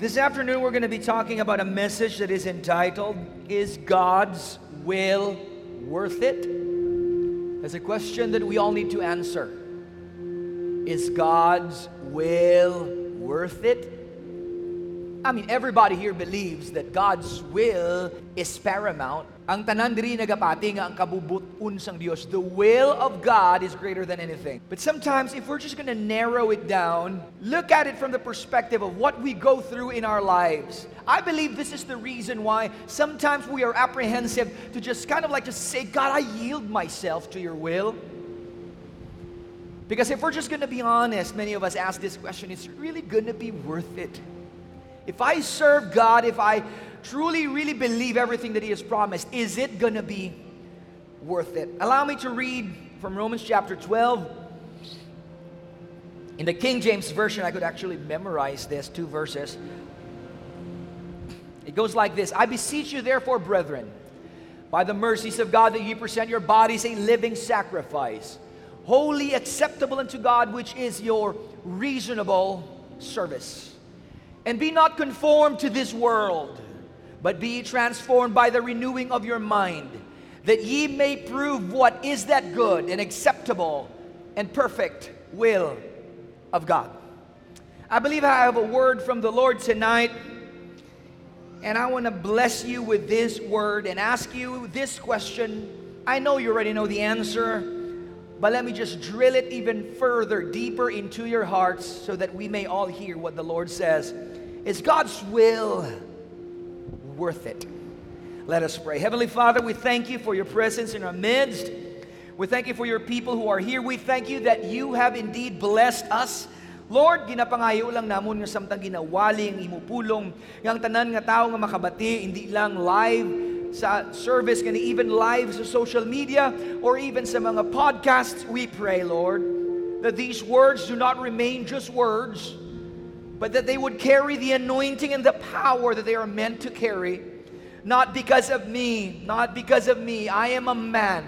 This afternoon, we're going to be talking about a message that is entitled, Is God's Will Worth It? There's a question that we all need to answer. Is God's will worth it? I mean, everybody here believes that God's will is paramount. Ang tanan diri nagapati nga ang kabubut-un sang Dios. The will of God is greater than anything. But sometimes if we're just going to narrow it down, look at it from the perspective of what we go through in our lives. I believe this is the reason why sometimes we are apprehensive to just kind of like just say, God, I yield myself to your will. Because if we're just going to be honest, many of us ask this question, it's really going to be worth it. If I serve God, if I truly, really believe everything that He has promised, is it going to be worth it? Allow me to read from Romans chapter 12. In the King James Version, I could actually memorize this two verses. It goes like this I beseech you, therefore, brethren, by the mercies of God, that ye present your bodies a living sacrifice, holy, acceptable unto God, which is your reasonable service. And be not conformed to this world, but be transformed by the renewing of your mind, that ye may prove what is that good and acceptable and perfect will of God. I believe I have a word from the Lord tonight, and I want to bless you with this word and ask you this question. I know you already know the answer, but let me just drill it even further, deeper into your hearts, so that we may all hear what the Lord says. It's God's will worth it? Let us pray. Heavenly Father, we thank you for your presence in our midst. We thank you for your people who are here. We thank you that you have indeed blessed us. Lord, ginapangayo lang namon nga samtang ginawali ang imupulong yang tanan nga tao nga makabati hindi lang live sa service kani even live sa social media or even sa mga podcasts we pray Lord that these words do not remain just words but that they would carry the anointing and the power that they are meant to carry. Not because of me, not because of me. I am a man.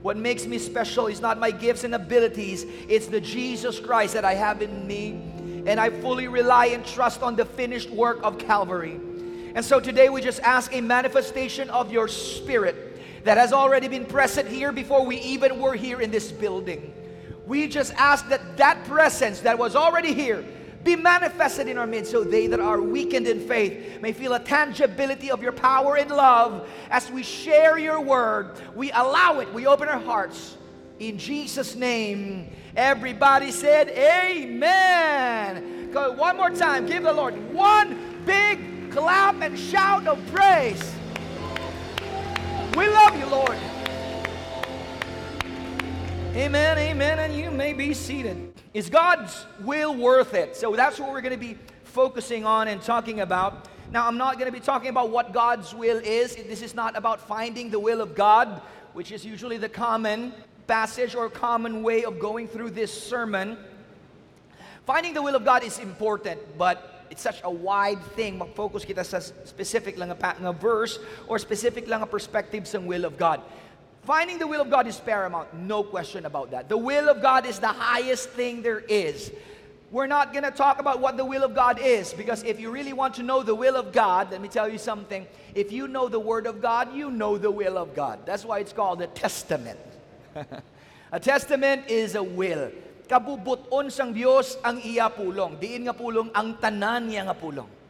What makes me special is not my gifts and abilities, it's the Jesus Christ that I have in me. And I fully rely and trust on the finished work of Calvary. And so today we just ask a manifestation of your spirit that has already been present here before we even were here in this building. We just ask that that presence that was already here be manifested in our midst so they that are weakened in faith may feel a tangibility of your power and love as we share your word. We allow it, we open our hearts. In Jesus' name, everybody said, Amen. Go one more time, give the Lord one big clap and shout of praise. We love you, Lord. Amen, amen, and you may be seated. Is God's will worth it? So that's what we're going to be focusing on and talking about. Now, I'm not going to be talking about what God's will is. This is not about finding the will of God, which is usually the common passage or common way of going through this sermon. Finding the will of God is important, but it's such a wide thing. Mag-focus kita sa specific lang a verse or specific lang a perspective sa will of God. Finding the will of God is paramount, no question about that. The will of God is the highest thing there is. We're not going to talk about what the will of God is because if you really want to know the will of God, let me tell you something. If you know the Word of God, you know the will of God. That's why it's called a testament. a testament is a will. Kabubuton sang Dios ang iya pulong. Diin nga pulong ang tanan niya nga pulong.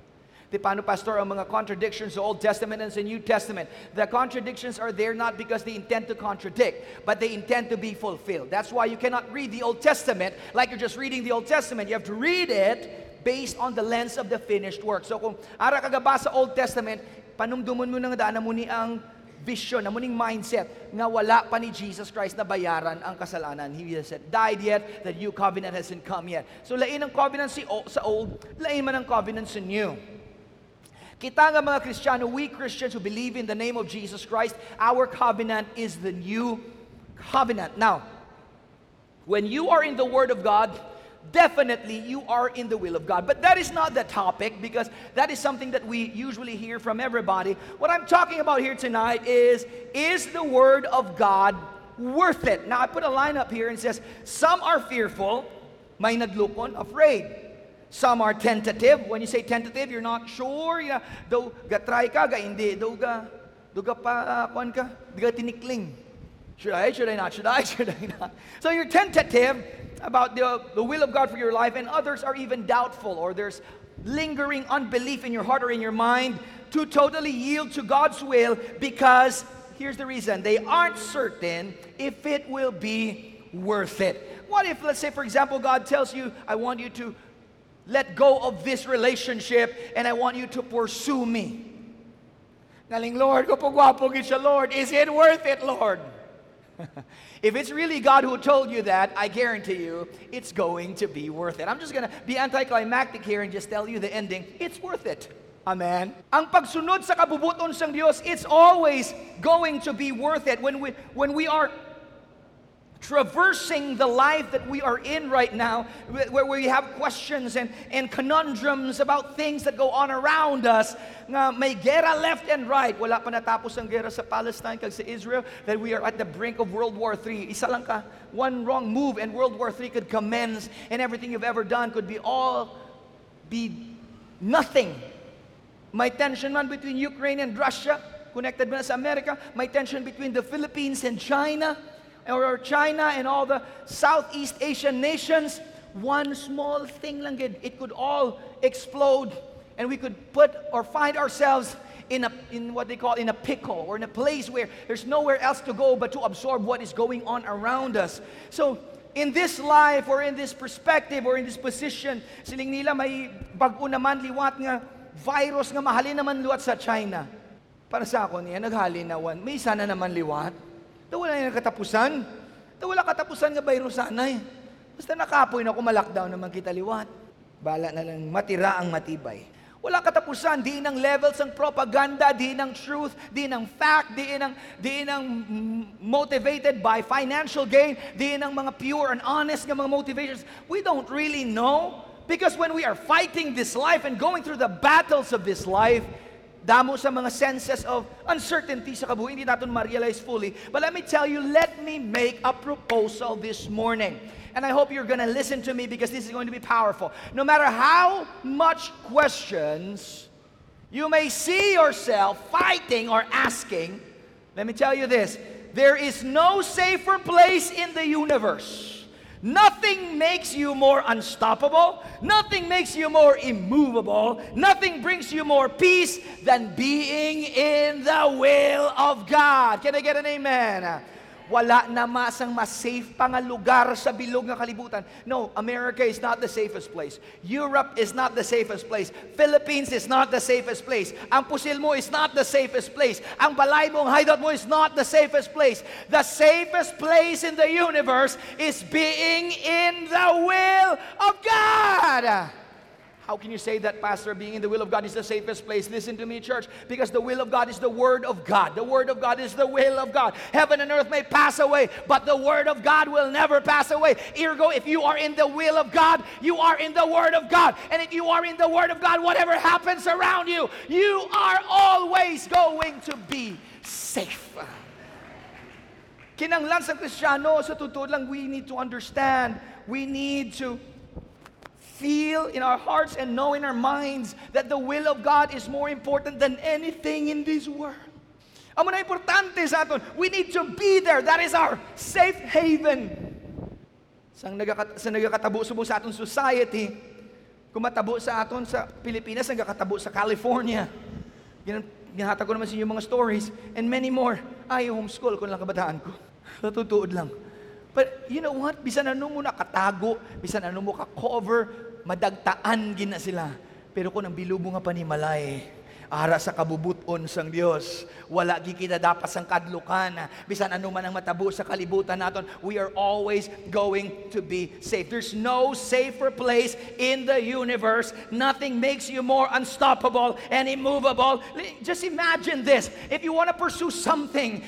Di paano, Pastor, ang mga contradictions sa Old Testament and sa New Testament? The contradictions are there not because they intend to contradict, but they intend to be fulfilled. That's why you cannot read the Old Testament like you're just reading the Old Testament. You have to read it based on the lens of the finished work. So kung ara kagaba sa Old Testament, panumdumon mo nang daan mo ni ang vision, na muning mindset nga wala pa ni Jesus Christ na bayaran ang kasalanan. He has said, died yet, the new covenant hasn't come yet. So lain ang covenant si, sa old, lain man ang covenant sa new. Kita nga mga Kristiyano, we Christians who believe in the name of Jesus Christ, our covenant is the new covenant. Now, when you are in the Word of God, definitely you are in the will of God. But that is not the topic because that is something that we usually hear from everybody. What I'm talking about here tonight is is the Word of God worth it? Now, I put a line up here and says, Some are fearful, may naglukon, afraid. Some are tentative. When you say tentative, you're not sure. Yeah, daw ga-try ka, ga hindi. Daw ga, daw ga pa, uh, ka, di ka tinikling. Should I, should I not, should I, should I not? So you're tentative about the, the will of God for your life, and others are even doubtful, or there's lingering unbelief in your heart or in your mind to totally yield to God's will because here's the reason they aren't certain if it will be worth it. What if, let's say, for example, God tells you, I want you to let go of this relationship and I want you to pursue me? Naling, Lord, ko po gwapo siya, Lord. Is it worth it, Lord? if it's really God who told you that, I guarantee you it's going to be worth it. I'm just going to be anticlimactic here and just tell you the ending. It's worth it. Amen. Ang pagsunod sa kabubuton ng Diyos, it's always going to be worth it. When we, when we are traversing the life that we are in right now, where we have questions and, and conundrums about things that go on around us, nga may gera left and right. Wala pa natapos ang gera sa Palestine kag sa Israel, that we are at the brink of World War III. Isa lang ka, one wrong move and World War III could commence and everything you've ever done could be all be nothing. May tension man between Ukraine and Russia, connected man sa America, may tension between the Philippines and China or China and all the Southeast Asian nations, one small thing lang it could all explode and we could put or find ourselves in a in what they call in a pickle or in a place where there's nowhere else to go but to absorb what is going on around us. So in this life or in this perspective or in this position, siling nila may bago naman liwat nga virus nga mahalin naman liwat sa China. Para sa ako niya, naghalinawan, may sana naman liwat. Da wala yung katapusan. Da wala katapusan nga virus sanay. Basta nakapoy na kung lockdown naman kita liwat. Bala na lang matira ang matibay. Wala katapusan, di ng levels ng propaganda, di ng truth, di ng fact, di ng, di ng motivated by financial gain, di ng mga pure and honest nga mga motivations. We don't really know because when we are fighting this life and going through the battles of this life, damo sa mga senses of uncertainty sa kabuhay, hindi natin ma-realize fully. But let me tell you, let me make a proposal this morning. And I hope you're going to listen to me because this is going to be powerful. No matter how much questions you may see yourself fighting or asking, let me tell you this there is no safer place in the universe Nothing makes you more unstoppable. Nothing makes you more immovable. Nothing brings you more peace than being in the will of God. Can I get an amen? Wala na masang mas safe pa nga lugar sa bilog nga kalibutan. No, America is not the safest place. Europe is not the safest place. Philippines is not the safest place. Ang pusil mo is not the safest place. Ang balay mong hideout mo is not the safest place. The safest place in the universe is being in the will of God. How can you say that, Pastor? Being in the will of God is the safest place. Listen to me, church, because the will of God is the Word of God. The Word of God is the will of God. Heaven and earth may pass away, but the Word of God will never pass away. Ergo, if you are in the will of God, you are in the Word of God. And if you are in the Word of God, whatever happens around you, you are always going to be safe. Kinanglan sa Kristiyano, sa totoo lang, we need to understand, we need to feel in our hearts and know in our minds that the will of God is more important than anything in this world. Amo na importante sa aton. We need to be there. That is our safe haven. Sa nagakat sa nagakatabo subong sa aton society, kumatabo sa aton sa Pilipinas, nagakatabo sa California. Ginhatag ko naman sa inyo mga stories and many more. Ay, homeschool ko lang kabataan ko. Natutuod lang. But you know what? Bisan ano mo nakatago, bisan ano mo ka-cover, madagtaan gina sila. Pero kung ang bilubo nga panimalay, ara sa kabubuton sang Dios. Wala gi kita dapat sang kadlukan. Bisan ano man ang matabo sa kalibutan naton, we are always going to be safe. There's no safer place in the universe. Nothing makes you more unstoppable and immovable. Just imagine this. If you want to pursue something,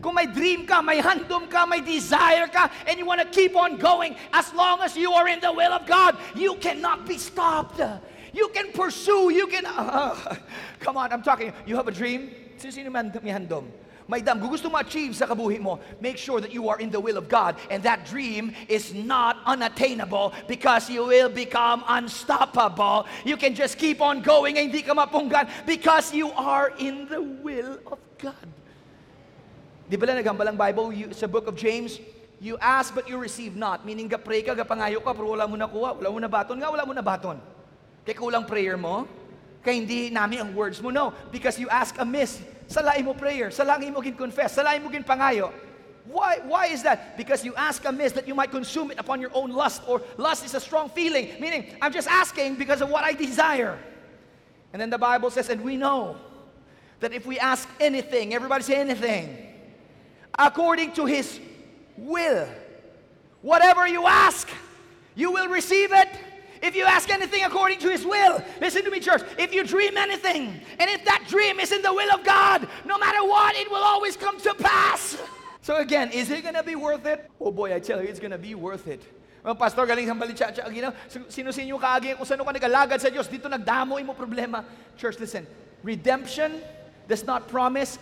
kung may dream ka, may handom ka, may desire ka, and you want to keep on going, as long as you are in the will of God, you cannot be stopped. You can pursue, you can, uh, come on, I'm talking, you have a dream? Sino man may handom? may dam, gusto mo achieve sa kabuhi mo, make sure that you are in the will of God and that dream is not unattainable because you will become unstoppable. You can just keep on going and hindi ka mapunggan because you are in the will of God. Di ba lang nagambalang Bible you, sa book of James, you ask but you receive not. Meaning ka pray ka, gapangayo ka, pero wala mo nakuha, wala mo na baton nga, wala mo na baton. Kaya kulang prayer mo, kaya hindi namin ang words mo. No, because you ask amiss. Salain mo prayer, salain mo gin confess, salain mo gin pangayo. Why, why is that? Because you ask amiss that you might consume it upon your own lust, or lust is a strong feeling, meaning I'm just asking because of what I desire. And then the Bible says, and we know that if we ask anything, everybody say anything, according to His will. Whatever you ask, you will receive it. If you ask anything according to His will, listen to me, church. If you dream anything, and if that dream is in the will of God, no matter what, it will always come to pass. So again, is it gonna be worth it? Oh boy, I tell you, it's gonna be worth it. Mga pastor, galing sa balitsa, you know, sino sinyo kaagi, kung saan ka nagalagad sa Diyos, dito nagdamoy mo problema. Church, listen, redemption does not promise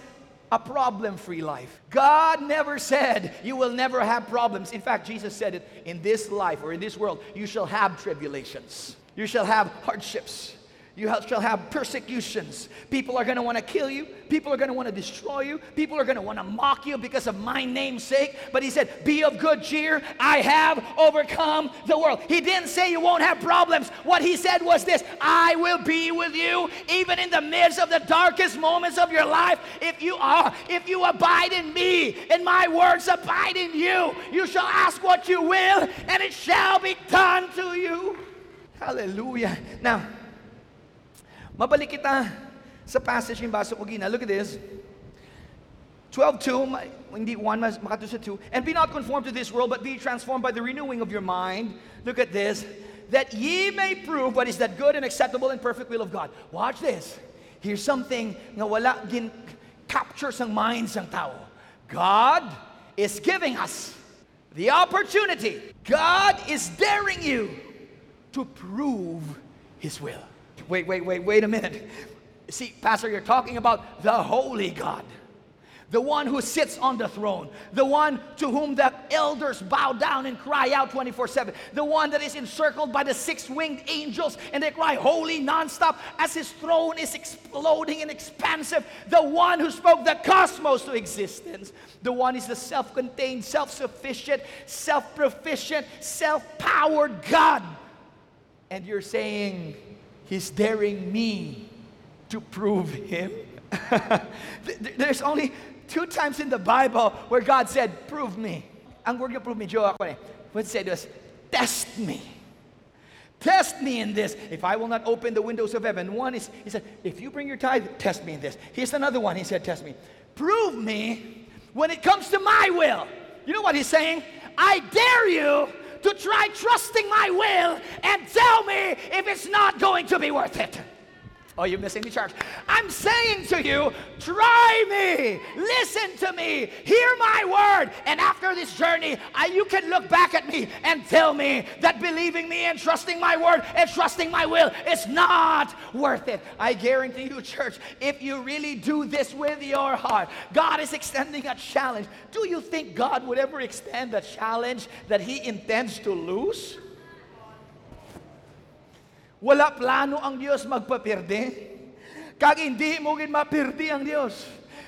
a problem free life. God never said you will never have problems. In fact, Jesus said it in this life or in this world, you shall have tribulations, you shall have hardships. You shall have persecutions. People are going to want to kill you. People are going to want to destroy you. People are going to want to mock you because of my name's sake. But he said, Be of good cheer. I have overcome the world. He didn't say you won't have problems. What he said was this I will be with you even in the midst of the darkest moments of your life. If you are, if you abide in me and my words abide in you, you shall ask what you will and it shall be done to you. Hallelujah. Now, Mabalik kita sa passage yung baso ko gina. Look at this. 12.2, hindi 1, makato sa 2. And be not conformed to this world, but be transformed by the renewing of your mind. Look at this. That ye may prove what is that good and acceptable and perfect will of God. Watch this. Here's something na wala gin captures ang minds ng tao. God is giving us the opportunity. God is daring you to prove His will. Wait, wait, wait, wait a minute. See, Pastor, you're talking about the holy God, the one who sits on the throne, the one to whom the elders bow down and cry out 24 7, the one that is encircled by the six winged angels and they cry holy nonstop as his throne is exploding and expansive, the one who spoke the cosmos to existence, the one is the self contained, self sufficient, self proficient, self powered God. And you're saying, He's daring me to prove him. There's only two times in the Bible where God said, Prove me. Ang word prove me, Joe ako. What said was, Test me. Test me in this. If I will not open the windows of heaven. One is, he said, If you bring your tithe, test me in this. Here's another one. He said, Test me. Prove me when it comes to my will. You know what he's saying? I dare you to try trusting my will and tell me if it's not going to be worth it. Oh, you're missing the church. I'm saying to you, try me, listen to me, hear my word, and after this journey, I, you can look back at me and tell me that believing me and trusting my word and trusting my will is not worth it. I guarantee you, church, if you really do this with your heart, God is extending a challenge. Do you think God would ever extend a challenge that He intends to lose? Wala plano ang Diyos magpapirde. Kag hindi mo gid mapirdi ang Diyos.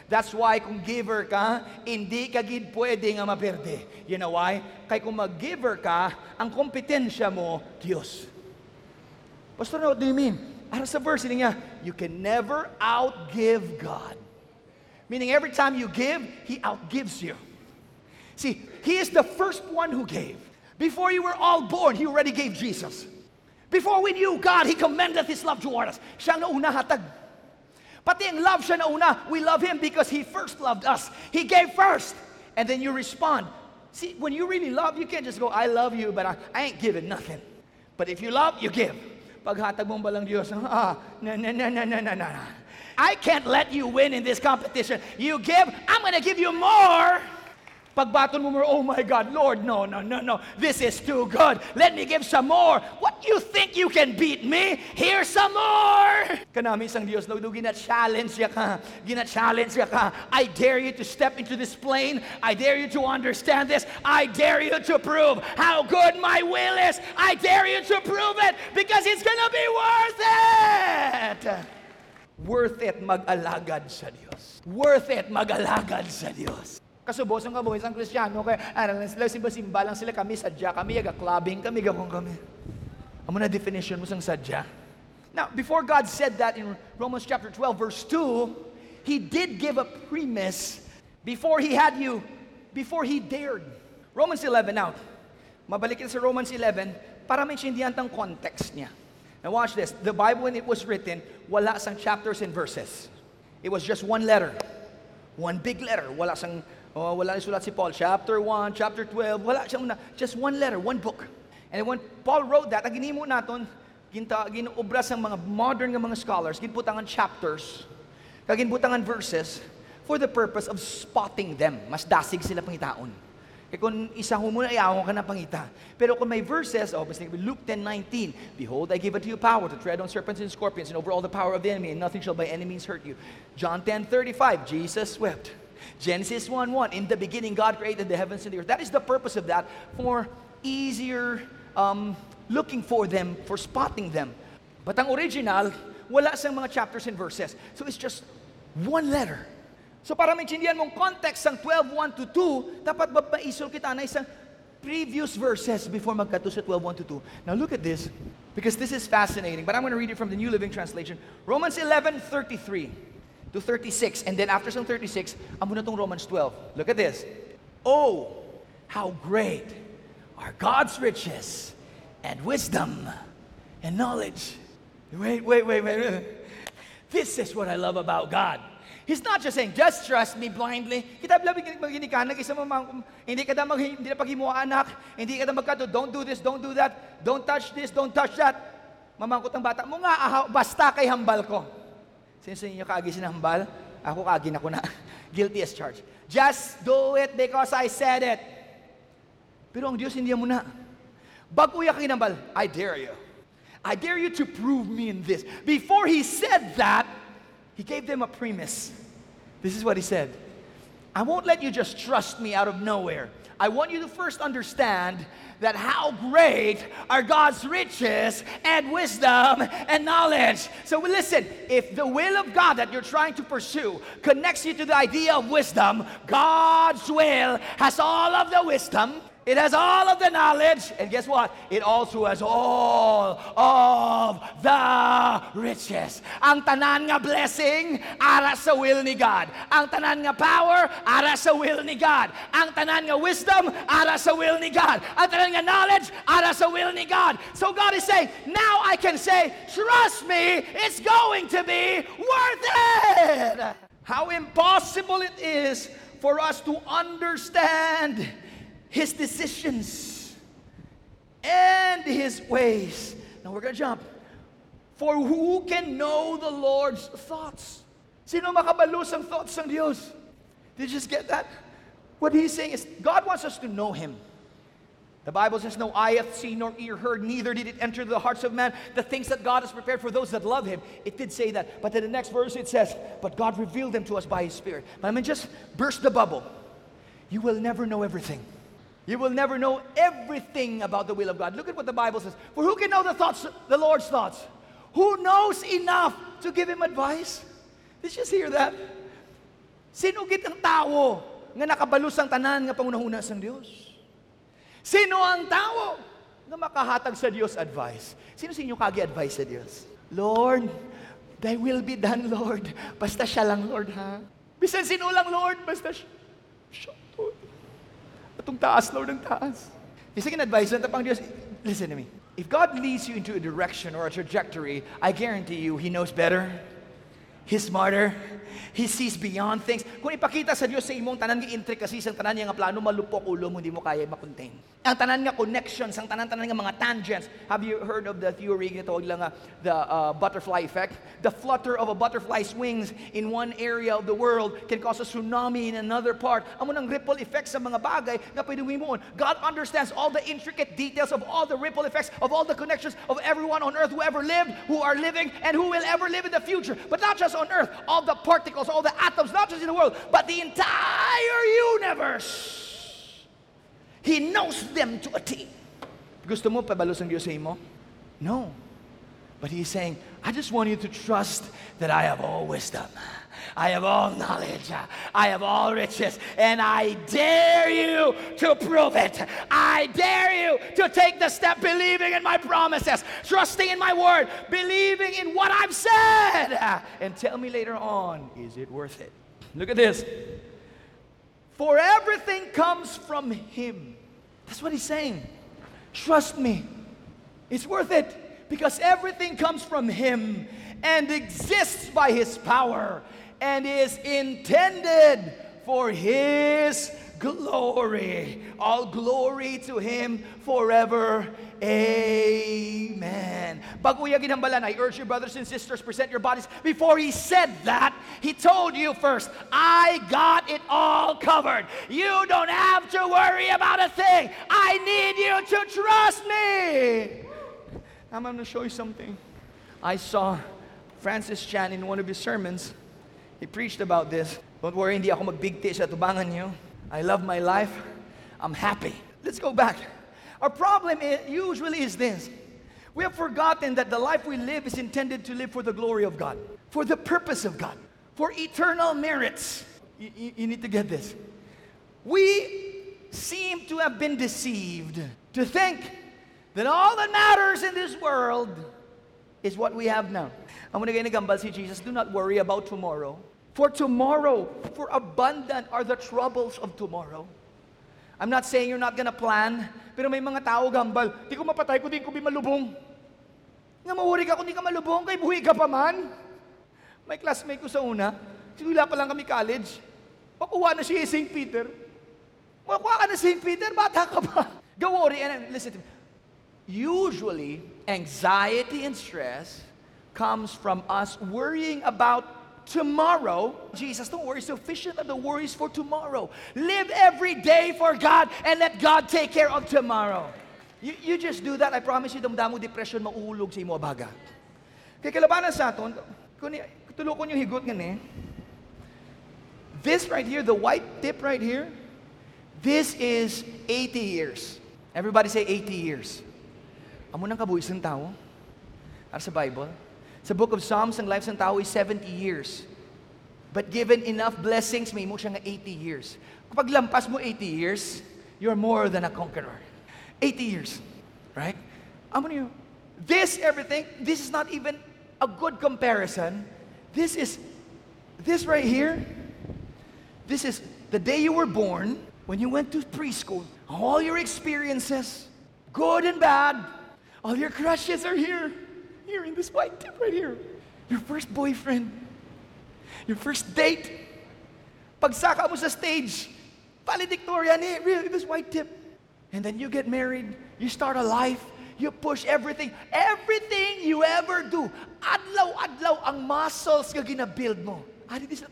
That's why kung giver ka, hindi ka gid pwede nga mapirde. You know why? Kay kung mag-giver ka, ang kompetensya mo, Diyos. Pastor, what do you mean? Ara sa verse niya, you can never outgive God. Meaning every time you give, He outgives you. See, He is the first one who gave. Before you were all born, He already gave Jesus. Before we knew God, He commended His love toward us. Siya ang nauna hatag. Pati ang love siya nauna, we love Him because He first loved us. He gave first. And then you respond. See, when you really love, you can't just go, I love you, but I, I ain't giving nothing. But if you love, you give. Paghatag mo ba lang Diyos, ah, na, na, na, na, na, na, na. I can't let you win in this competition. You give, I'm going to give you more. Pagbaton mo more, oh my God, Lord, no, no, no, no. This is too good. Let me give some more. What you think you can beat me? Here's some more. Kanami isang Diyos, no, gina-challenge siya ka. Gina-challenge siya ka. I dare you to step into this plane. I dare you to understand this. I dare you to prove how good my will is. I dare you to prove it because it's gonna be worth it. Worth it mag-alagad sa Diyos. Worth it mag-alagad sa Diyos. Kasubos ang kabuhay isang Kristiyano, kaya aral lang sila, simba-simba lang sila, kami sadya, kami yaga-clubbing, kami gawang kami. Amo na definition mo sang sadya. Now, before God said that in Romans chapter 12, verse 2, He did give a premise before He had you, before He dared. Romans 11, now, mabalik sa Romans 11 para maintindihan tang context niya. Now watch this. The Bible, when it was written, wala sang chapters and verses. It was just one letter. One big letter. Wala sang, oh, wala sulat si Paul. Chapter 1, chapter 12, wala siyang na. Just one letter, one book. And when Paul wrote that, ang ginimo naton, ginta ginuobra sang mga modern nga mga scholars ginbutangan chapters kag ginbutangan verses for the purpose of spotting them mas dasig sila pangitaon kay kung isa mo muna ayaw ka na pangita pero kung may verses oh basta Luke 10:19 behold I give unto you power to tread on serpents and scorpions and over all the power of the enemy and nothing shall by any means hurt you John 10:35 Jesus wept Genesis 1 1, in the beginning God created the heavens and the earth that is the purpose of that for easier um, looking for them, for spotting them. But ang original, wala sang mga chapters and verses. So it's just one letter. So para maintindihan mong context ng 12.1 to 2, dapat mapaisol kita na isang previous verses before magkato sa 12.1 to 2. Now look at this, because this is fascinating, but I'm going to read it from the New Living Translation. Romans 11.33 to 36, and then after some 36, amo na tong Romans 12. Look at this. Oh, how great are God's riches and wisdom and knowledge. Wait, wait, wait, wait. This is what I love about God. He's not just saying, just trust me blindly. Kita labi magini ka, nag-isa hindi ka na hindi na paghimuha anak, hindi ka na don't do this, don't do that, don't touch this, don't touch that. Mamangkot ang bata mo nga, aha, basta kay hambal ko. Sino sa inyo kaagi sinahambal? Ako kaagi na ko na. Guilty as charged. Just do it because I said it. Pero ang Diyos hindi mo na. Bago uya kinambal, I dare you. I dare you to prove me in this. Before he said that, he gave them a premise. This is what he said. I won't let you just trust me out of nowhere. I want you to first understand that how great are God's riches and wisdom and knowledge. So listen, if the will of God that you're trying to pursue connects you to the idea of wisdom, God's will has all of the wisdom it has all of the knowledge, and guess what? It also has all of the riches. Ang tanan nga blessing, ara sa will ni God. Ang tanan nga power, ara sa will ni God. Ang tanan nga wisdom, ara sa will ni God. Ang tanan nga knowledge, ara sa will ni God. So God is saying, now I can say, trust me, it's going to be worth it. How impossible it is for us to understand his decisions and his ways. Now we're going to jump. For who can know the Lord's thoughts? Sino makabalus ang thoughts ng Diyos? Did you just get that? What he's saying is God wants us to know him. The Bible says, No eye hath seen nor ear heard, neither did it enter the hearts of man the things that God has prepared for those that love him. It did say that. But in the next verse it says, But God revealed them to us by his Spirit. But I mean, just burst the bubble. You will never know everything. You will never know everything about the will of God. Look at what the Bible says. For who can know the thoughts, the Lord's thoughts? Who knows enough to give him advice? Did you just hear that? Sino git ang tao nga nakabalus ang tanan nga pangunahuna sa Diyos? Sino ang tao nga makahatag sa Diyos advice? Sino sa inyo kagi advice sa Diyos? Lord, thy will be done, Lord. Basta siya lang, Lord, ha? Bisan sino lang, Lord, basta siya. Siya, Atong taas, Lord, ang taas. Yung second advice, pang Diyos, listen to me. If God leads you into a direction or a trajectory, I guarantee you, He knows better. He's smarter. He sees beyond things. Kung ipakita sa Dios sa imong tanan nga intricacies ang tanan nga plano malupok ulo mo di mo kaya makontain. Ang tanan nga connections, ang tanan-tanan nga mga tangents. Have you heard of the theory nga tawag lang the uh, butterfly effect? The flutter of a butterfly's wings in one area of the world can cause a tsunami in another part. Amo nang ripple effects sa mga bagay nga pwede mo God understands all the intricate details of all the ripple effects of all the connections of everyone on earth who ever lived, who are living, and who will ever live in the future. But not just on earth, all the particles, all the atoms, not just in the world, but the entire universe. He knows them to a T. Gusto mo pabalos ang Diyos sa imo? No. But He's saying, I just want you to trust that I have all wisdom. I have all knowledge. I have all riches. And I dare you to prove it. I dare you to take the step believing in my promises, trusting in my word, believing in what I've said. And tell me later on, is it worth it? Look at this. For everything comes from Him. That's what He's saying. Trust me. It's worth it because everything comes from Him and exists by His power and is intended for His glory. All glory to Him forever. Amen. Bago I urge you, brothers and sisters, present your bodies. Before he said that, he told you first, I got it all covered. You don't have to worry about a thing. I need you to trust me. I'm going to show you something. I saw Francis Chan in one of his sermons. He preached about this. Don't worry, hindi ako magbigti sa tubangan niyo. I love my life. I'm happy. Let's go back. Our problem is, usually is this. We have forgotten that the life we live is intended to live for the glory of God, for the purpose of God, for eternal merits. You, you, you need to get this. We seem to have been deceived to think that all that matters in this world is what we have now. I'm going to nagambal si Jesus, do not worry about tomorrow. For tomorrow, for abundant are the troubles of tomorrow. I'm not saying you're not gonna plan, pero may mga tao gambal, di ko mapatay ko, di ko malubong. Nga mawari ka kung di ka malubong, kay buhi ka pa man. May classmate ko sa una, sigula pa lang kami college, pakuha na siya St. Peter. Makuha ka na St. Peter, bata ka pa. Go worry, and listen to me. Usually, anxiety and stress comes from us worrying about tomorrow. Jesus, don't worry, sufficient are the worries for tomorrow. Live every day for God and let God take care of tomorrow. You, you just do that, I promise you, damdamo depression, mauulog sa imo baga. Kaya kalabanan sa aton, kung tulukon yung higot nga this right here, the white tip right here, this is 80 years. Everybody say 80 years. Amo nang kabuhis ng tao. Para sa Bible. Sa book of Psalms, ang life ng tao is 70 years. But given enough blessings, may mo siya nga 80 years. Kapag lampas mo 80 years, you're more than a conqueror. 80 years. Right? Amo niyo, this everything, this is not even a good comparison. This is, this right here, this is the day you were born, when you went to preschool, all your experiences, good and bad, all your crushes are here. Here in this white tip right here. Your first boyfriend. Your first date. Pagsaka mo sa stage. Valedictorian eh, really, this white tip. And then you get married. You start a life. You push everything. Everything you ever do. Adlaw-adlaw ang muscles nga gina-build mo. Ari di sila.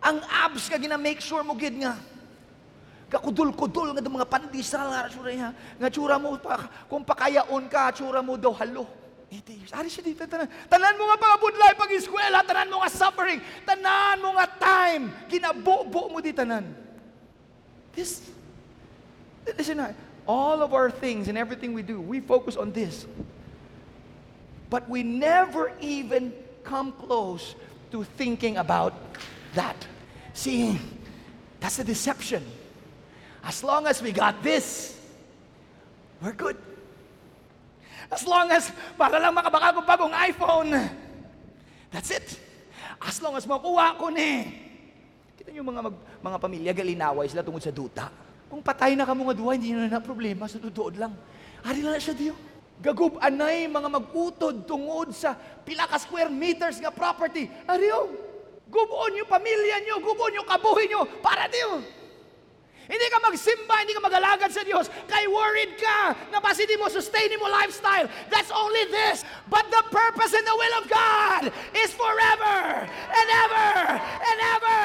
Ang abs nga gina-make sure mo gid nga. Kakudul-kudul nga mga pandisal nga tsura Nga tsura mo, pa, kung pakayaon ka, tsura mo daw halo. 80 years. Ari siya dito, tanan. Tanan mo nga pangabudlay pag eskwela, tanan mo nga suffering, tanan mo nga time, ginabubo mo di tanan. This, listen all of our things and everything we do, we focus on this. But we never even come close to thinking about that. See, that's a deception. As long as we got this, we're good. As long as para lang makabakagong bagong iPhone. That's it. As long as makuha ko ni. Kita niyo mga mag, mga pamilya galinaway sila tungod sa duta. Kung patay na kamo nga duwa, hindi na na problema sa tutuod lang. Ari na siya diyo. Gagub anay mga magutod tungod sa pila ka square meters nga property. Ariyo. Gubuon yung pamilya nyo, gubuon yung kabuhi nyo para Diyo. Hindi ka magsimba, hindi ka magalagad sa Diyos. Kay worried ka na basi mo sustain mo lifestyle. That's only this. But the purpose and the will of God is forever and ever and ever.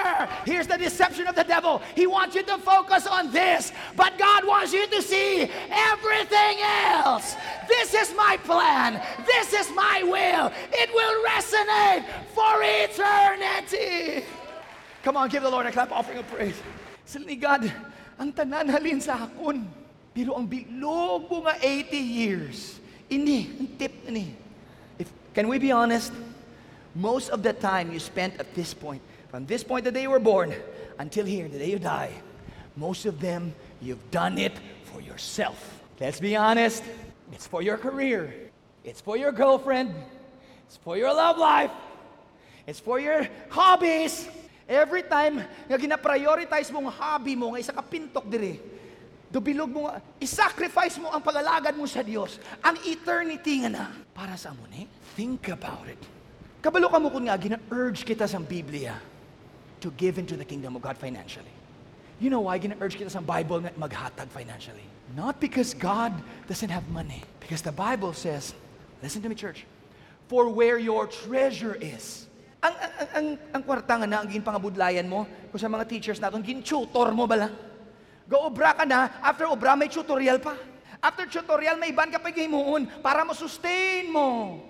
Here's the deception of the devil. He wants you to focus on this, but God wants you to see everything else. This is my plan. This is my will. It will resonate for eternity. Come on, give the Lord a clap offering of praise. Sila ni God, ang tanan halin sa akon. Pero ang bilog mo nga 80 years. Ini, ang tip ni. If, can we be honest? Most of the time you spent at this point, from this point the day you were born, until here, the day you die, most of them, you've done it for yourself. Let's be honest. It's for your career. It's for your girlfriend. It's for your love life. It's for your hobbies. Every time nga gina-prioritize mong hobby mo nga isa ka pintok dire, dubilog mo isacrifice mo ang pagalagad mo sa Dios, ang eternity nga na para sa amo ni. Think about it. Kabalo ka mo kun nga gina-urge kita sa Biblia to give into the kingdom of God financially. You know why gina-urge kita sa Bible nga maghatag financially? Not because God doesn't have money. Because the Bible says, listen to me church, for where your treasure is, ang, ang, ang, ang, ang kwarta nga na, ang ginpangabudlayan mo, kung sa mga teachers natin, gin-tutor mo bala. Go-obra ka na, after obra may tutorial pa. After tutorial, may ban ka pa himuon para mo sustain mo.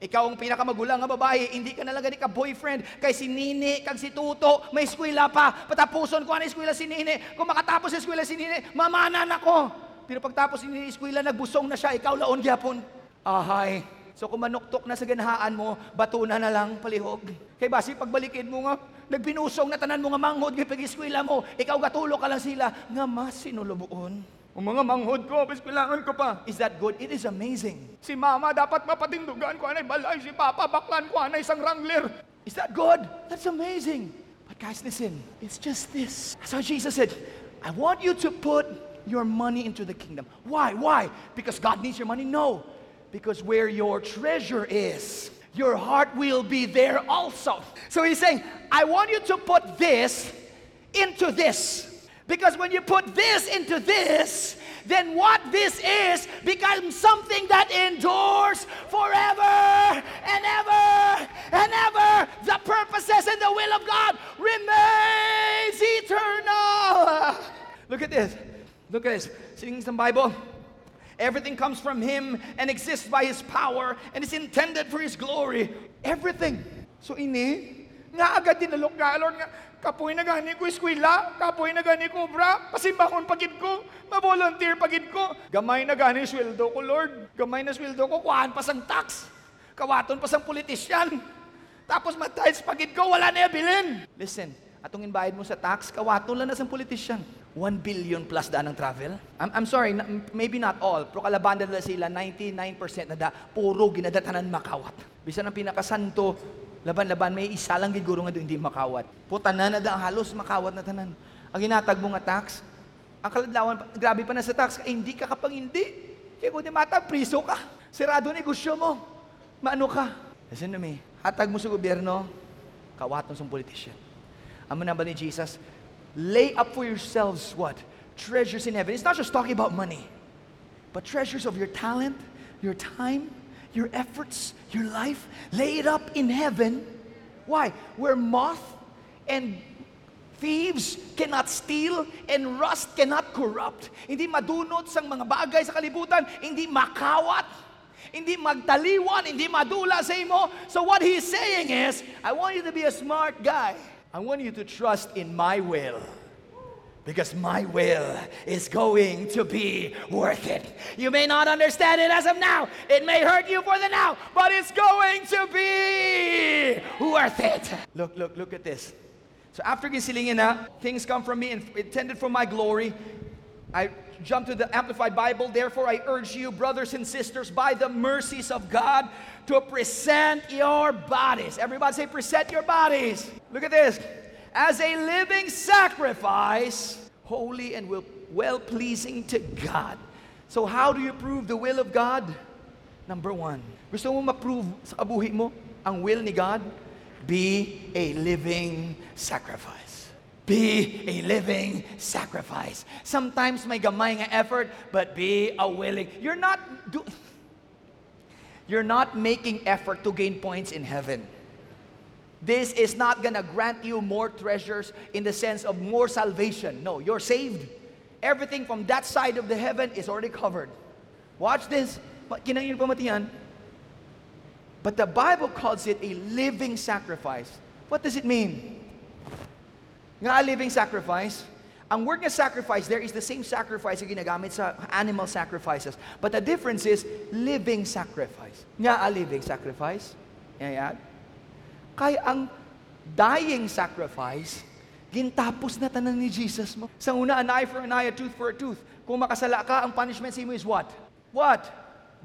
Ikaw ang pinakamagulang nga babae, hindi ka na lang ka boyfriend kay si Nini, kag si Tuto, may eskwela pa. Patapuson ko ano eskwela si Nini. Kung makatapos sa eskwela si Nini, mamanan ako. Pero pagtapos ni eskwela, nagbusong na siya, ikaw laon gyapon. Ahay. So kung manuktok na sa ganahaan mo, batuna na lang palihog. Kay basi pagbalikin mo nga, nagpinusong na tanan mo nga manghod kay pag-eskwela mo, ikaw gatulo ka lang sila, nga mas sinulubuon. Ang mga manghod ko, piskwilangan ko pa. Is that good? It is amazing. Si mama dapat mapatindugan ko anay balay, si papa baklan ko anay isang wrangler. Is that good? That's amazing. But guys, listen, it's just this. How Jesus said, I want you to put your money into the kingdom. Why? Why? Because God needs your money? No. Because where your treasure is, your heart will be there also. So he's saying, I want you to put this into this. Because when you put this into this, then what this is becomes something that endures forever and ever and ever. The purposes and the will of God remains eternal. Look at this. Look at this. Singing some Bible. Everything comes from Him and exists by His power and is intended for His glory. Everything. So ini, nga agad dinalok nga, Lord, nga, kapoy na gani ko eskwela, kapoy na gani ko obra, pasimbahon pagid ko, ma-volunteer pagid ko. Gamay na gani sweldo ko, Lord. Gamay na sweldo ko, kuhaan pa sang tax. Kawaton pa sang politisyan. Tapos matiles pagid ko, wala na bilin. Listen, atong inbayad mo sa tax, kawaton lang na sang politisyan. 1 billion plus daan ng travel. I'm, I'm sorry, na, maybe not all, pero kalabanda nila sila, 99% na da, puro ginadatanan makawat. Bisa ng pinakasanto, laban-laban, may isa lang giguro nga doon hindi makawat. Puta na na da, halos makawat na tanan. Ang inatag mo nga tax, ang kaladlawan, grabe pa na sa tax, eh, hindi ka kapag hindi. Kaya kung di matag, priso ka. Sirado negosyo mo. Maano ka? Listen to me. Hatag mo sa gobyerno, kawaton sa politician. Amo na ba ni Jesus? Lay up for yourselves what? Treasures in heaven. It's not just talking about money, but treasures of your talent, your time, your efforts, your life. Lay it up in heaven. Why? Where moth and thieves cannot steal and rust cannot corrupt. Hindi madunot sang mga bagay sa kalibutan, hindi makawat, hindi magtaliwan, hindi madula sa imo. So what he's saying is, I want you to be a smart guy. I want you to trust in my will. Because my will is going to be worth it. You may not understand it as of now. It may hurt you for the now, but it's going to be worth it. Look, look, look at this. So after gisilingin na, things come from me and intended for my glory. I jump to the Amplified Bible. Therefore, I urge you, brothers and sisters, by the mercies of God, to present your bodies. Everybody say, present your bodies. Look at this. As a living sacrifice, holy and well pleasing to God. So, how do you prove the will of God? Number one, gusto mo ma-prove sa kabuhi mo ang will ni God? Be a living sacrifice. Be a living sacrifice. Sometimes may gamay nga effort, but be a willing. You're not do, You're not making effort to gain points in heaven. This is not gonna grant you more treasures in the sense of more salvation. No, you're saved. Everything from that side of the heaven is already covered. Watch this. Kinangin. But the Bible calls it a living sacrifice. What does it mean? Nga a living sacrifice, ang word nga sacrifice there is the same sacrifice na ginagamit sa animal sacrifices. But the difference is living sacrifice. Nga a living sacrifice. Yan. Kaya ang dying sacrifice, gintapos na tanan ni Jesus mo. Sa una, an eye for an eye, a tooth for a tooth. Kung makasala ka, ang punishment sa mo is what? What?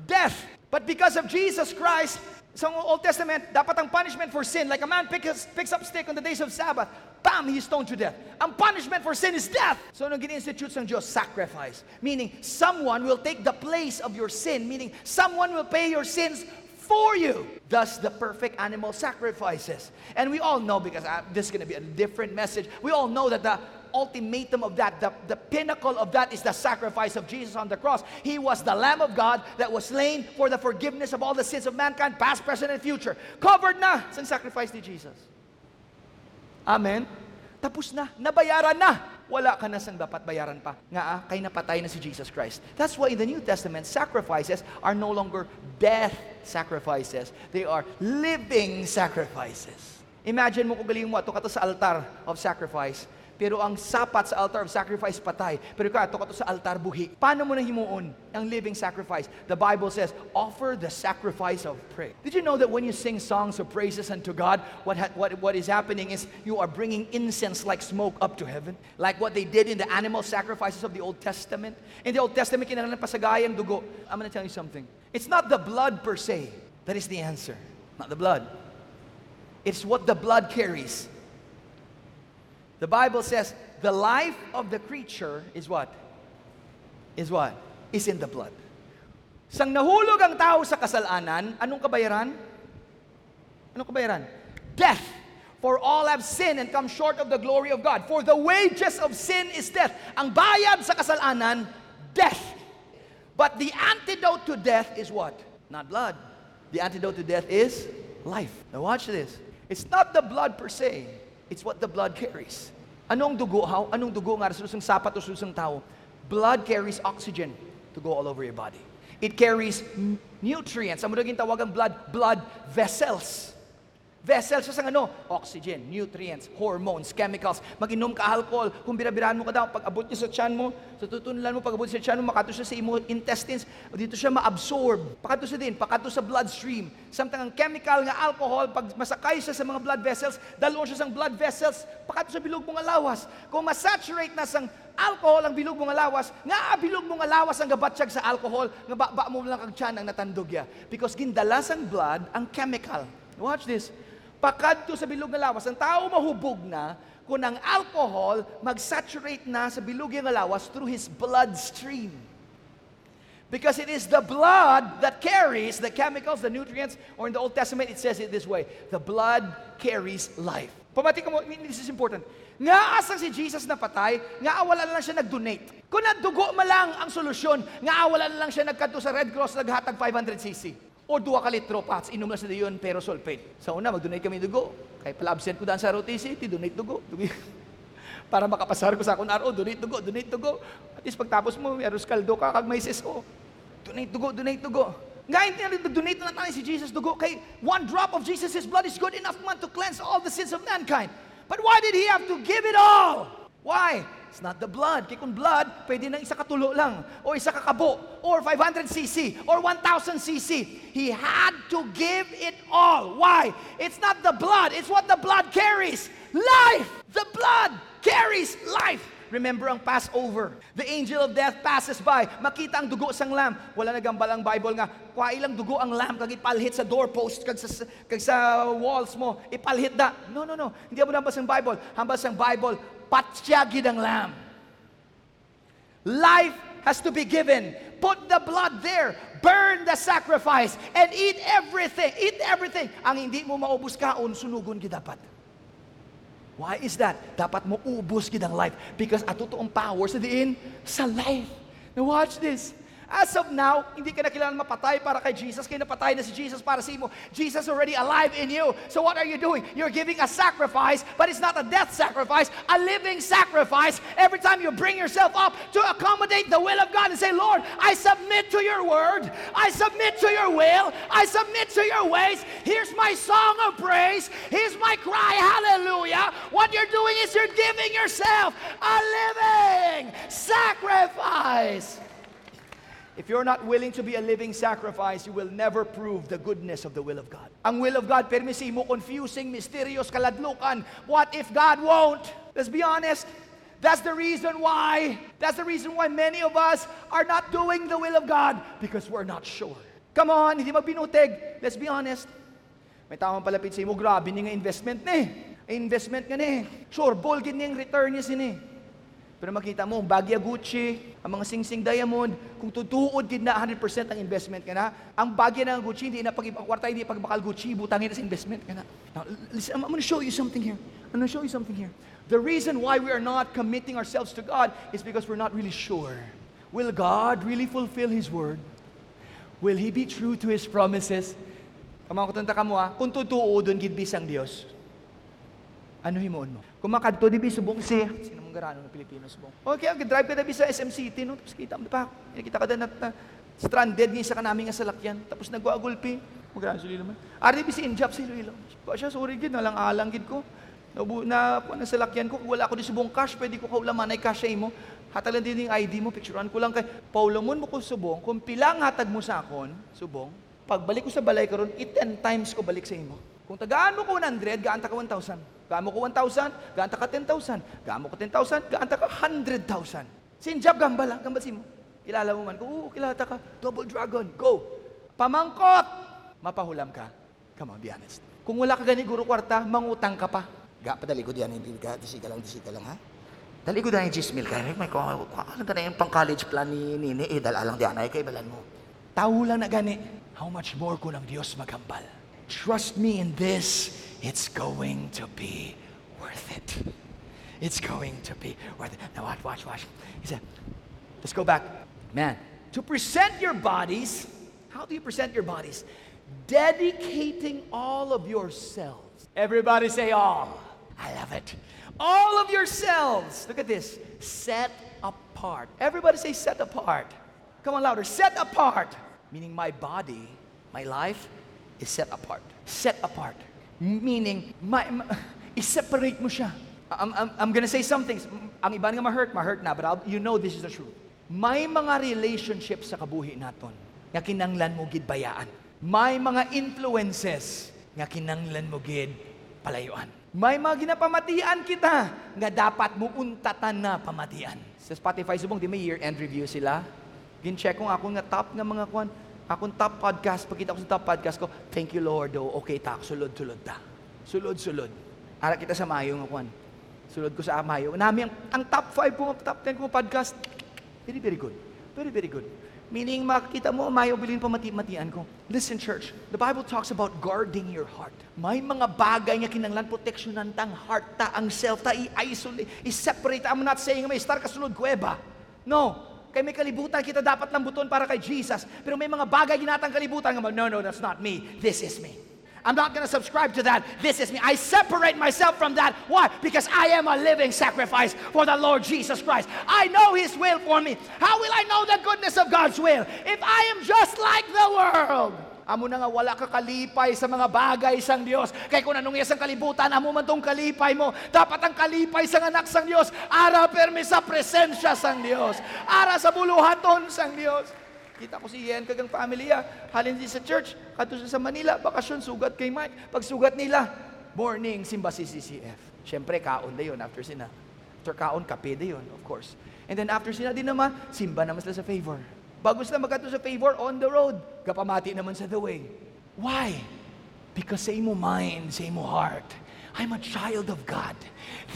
Death. But because of Jesus Christ, sa Old Testament, dapat ang punishment for sin, like a man picks, picks up stick on the days of Sabbath, bam, he's stoned to death. Ang punishment for sin is death. So nung gini-institute ng Diyos, sacrifice. Meaning, someone will take the place of your sin. Meaning, someone will pay your sins for you. Thus, the perfect animal sacrifices. And we all know, because uh, this is going to be a different message, we all know that the ultimatum of that, the, the pinnacle of that is the sacrifice of Jesus on the cross. He was the Lamb of God that was slain for the forgiveness of all the sins of mankind, past, present, and future. Covered na sa sacrifice ni Jesus. Amen? Tapos na, nabayaran na. Wala ka na sang dapat bayaran pa. Nga ah, kay napatay na si Jesus Christ. That's why in the New Testament, sacrifices are no longer death sacrifices. They are living sacrifices. Imagine mo kung galing mo, ito ka sa altar of sacrifice. Pero ang sapat sa altar of sacrifice patay. Pero ka, ito to sa altar buhi. Paano mo na himuon ang living sacrifice? The Bible says, offer the sacrifice of praise. Did you know that when you sing songs of praises unto God, what, ha- what, what is happening is you are bringing incense like smoke up to heaven? Like what they did in the animal sacrifices of the Old Testament. In the Old Testament, kinalanan pasagayang dugo. I'm to tell you something. It's not the blood per se that is the answer. Not the blood. It's what the blood carries. The Bible says the life of the creature is what? Is what? Is in the blood. Sang nahulog ang tao sa kasalanan, anong kabayaran? Anong kabayaran? Death. For all have sinned and come short of the glory of God. For the wages of sin is death. Ang bayad sa kasalanan, death. But the antidote to death is what? Not blood. The antidote to death is life. Now watch this. It's not the blood per se. It's what the blood carries. Anong dugo? How? Anong dugo nga susung sapat o susung tao? Blood carries oxygen to go all over your body. It carries nutrients. Ang mga tawagang blood, blood vessels. Vessels sa ano? Oxygen, nutrients, hormones, chemicals. Mag-inom ka alcohol. Kung birabirahan mo ka daw, pag abot niya sa tiyan mo, sa tutunulan mo, pag abot sa tiyan mo, makato siya sa imo intestines, dito siya ma-absorb. Pakato siya din, pakato sa bloodstream. Samtang ang chemical nga alcohol, pag masakay siya sa mga blood vessels, dalon siya sa blood vessels, pakato sa bilog mong alawas. Kung masaturate na sang alcohol ang bilog mong alawas, nga bilog mong alawas ang gabatsyag sa alcohol, nga ba, ba mo lang kag tiyan ang natandog ya. Because gindalas ang blood, ang chemical. Watch this pakadto sa bilog nga lawas, ang tao mahubog na kung ang alcohol mag-saturate na sa bilog nga lawas through his bloodstream. Because it is the blood that carries the chemicals, the nutrients, or in the Old Testament it says it this way, the blood carries life. Pamati ka mo, this is important. Nga asang si Jesus na patay, nga awala lang siya nag-donate. Kung nagdugo ma lang ang solusyon, nga awala lang siya nagkanto sa Red Cross, naghatag 500cc. O duwa ka litro pats, inom na sa yun, pero sulfate. Sa una, mag-donate kami dugo. Kaya pala absent ko daan sa ROTC, donate dugo. Para makapasar ko sa akong RO, donate dugo, donate dugo. At least pagtapos mo, meron kaldo ka, kag may SSO. Donate dugo, donate dugo. Ngayon, donate na tayo si Jesus dugo. Kay one drop of Jesus' blood is good enough man to cleanse all the sins of mankind. But why did he have to give it all? Why? It's not the blood. Kaya kung blood, pwede nang isa katulo lang, o isa kakabo, or 500cc, or 1000cc. He had to give it all. Why? It's not the blood, it's what the blood carries. Life! The blood carries life. Remember ang Passover. The angel of death passes by. Makita ang dugo sang lamb. Wala nagambal ang Bible nga, kwa ilang dugo ang lamb, kag ipalhit sa doorpost, kag sa, kag sa walls mo, ipalhit da. No, no, no. Hindi mo nabas ang Bible. Hambas ang Bible, patyagid ang lamb. Life has to be given. put the blood there, burn the sacrifice, and eat everything. Eat everything. Ang hindi mo maubos kaon, sunugon kita dapat. Why is that? Dapat mo ubos ang life because at totoong power sa diin sa life. Now watch this. As of now, hindi ka na kailangan mapatay para kay Jesus. Kaya napatay na si Jesus para sa imo. Jesus already alive in you. So what are you doing? You're giving a sacrifice, but it's not a death sacrifice, a living sacrifice. Every time you bring yourself up to accommodate the will of God and say, Lord, I submit to your word. I submit to your will. I submit to your ways. Here's my song of praise. Here's my cry, hallelujah. What you're doing is you're giving yourself a living sacrifice. If you're not willing to be a living sacrifice, you will never prove the goodness of the will of God. Ang will of God, permisi mo, confusing, mysterious, kaladlukan. What if God won't? Let's be honest. That's the reason why. That's the reason why many of us are not doing the will of God because we're not sure. Come on, hindi magbinutig. Let's be honest. May tao palapit sa imo, grabe ni nga investment ni. Investment nga ni. Sure, ball gid ni return niya sini. Pero makita mo, Bagya Gucci, ang mga singsing diamond, kung tutuod din na 100% ang investment ka na, ang bagya ng Gucci, hindi na pag kwarta, hindi pagbakal Gucci, butangin na sa investment ka na. Now, listen, I'm going to show you something here. I'm going show you something here. The reason why we are not committing ourselves to God is because we're not really sure. Will God really fulfill His word? Will He be true to His promises? Kamang kutanta ka mo ha, kung tutuo doon gidbis ang Diyos, ano himuon mo? Kung makadto di subong si sino mong garano ng Pilipino subong. Okay, ang drive ka dabi sa SM City no, tapos kita mo pa. Kita ka na, na stranded ni isa ka namin nga salakyan. Tapos nagwaagulpi. Magana sila naman. Bi si Injap si Lilo. Ba siya sorry gid nalang alang gid ko. Nabu na po na salakyan ko, wala ko di subong cash, pwede ko kaulaman ay cash mo. Hatalan din yung ID mo, picturean ko lang kay Paulamon mo ko subong, kung pilang hatag mo sa akon, subong, pagbalik ko sa balay karon, it 10 times ko balik sa imo. Kung tagaan mo ko 100, gaan ta ka 1,000. Gamo ko 1,000, ganta ka 10,000. Gamo ko 10,000, ganta ka 100,000. Sinjab gambala, gambal si mo. Kilala mo man ko, oo, kilala ka. Double dragon, go. Pamangkot, mapahulam ka. Come on, be honest. Kung wala ka gani guro kwarta, mangutang ka pa. Ga, padali ko diyan, hindi ka, disi ka lang, disi ka lang, ha? Dali ko diyan yung 10 mil ka, may alam ka na yung pang college plan ni Nini, eh, dala lang diyan, ay kay balan mo. Tao lang na gani. How much more kung ang Diyos magambal? Trust me in this. It's going to be worth it. It's going to be worth it. Now watch, watch, watch. He said, let's go back. Man, to present your bodies, how do you present your bodies? Dedicating all of yourselves. Everybody say all. I love it. All of yourselves. Look at this. Set apart. Everybody say set apart. Come on louder. Set apart. Meaning my body, my life is set apart. Set apart. Meaning, my, ma, i-separate mo siya. I'm, I'm, I'm gonna say some things. Ang iba nga ma-hurt, ma-hurt na, but I'll, you know this is the truth. May mga relationships sa kabuhi naton nga kinanglan mo gid bayaan. May mga influences nga kinanglan mo gid palayuan. May mga ginapamatian kita nga dapat mo untatan na pamatian. Sa Spotify subong di may year-end review sila. Gin-check ko ako nga top nga mga kwan. Akong top podcast, pagkita ko sa top podcast ko, thank you Lord, oh, okay ta, sulod-sulod ta. Sulod-sulod. Ara kita sa mayo nga kwan. Sulod ko sa mayo. Nami ang, ang top 5 ko, top 10 ko podcast, very, very good. Very, very good. Meaning, makikita mo, mayo bilin pa mati-matian ko. Listen, church, the Bible talks about guarding your heart. May mga bagay nga kinanglan proteksyonan tang heart ta, ang self ta, i-isolate, i-separate. I'm not saying may star kasunod kuweba. No, kay may kalibutan kita dapat lambuton para kay Jesus. Pero may mga bagay ginatang kalibutan no, no, that's not me. This is me. I'm not going to subscribe to that. This is me. I separate myself from that. Why? Because I am a living sacrifice for the Lord Jesus Christ. I know His will for me. How will I know the goodness of God's will? If I am just like the world. Amo na nga wala ka kalipay sa mga bagay sang Dios. Kay kung anong isang kalibutan, amo man tong kalipay mo. Dapat ang kalipay sang anak sang Dios, ara permi sa presensya sang Dios. Ara sa buluhaton sang Dios. Kita ko si Ian kagang pamilya, halin di sa church, kato sa Manila, bakasyon, sugat kay Mike. Pag sugat nila, morning, simba si CCF. Siyempre, kaon na yun after sina. After kaon, kape na yun, of course. And then after sina din naman, simba naman sila sa favor. Bago sila magkato sa favor, on the road, kapamati naman sa the way. Why? Because sa imo mind, sa imo heart, I'm a child of God.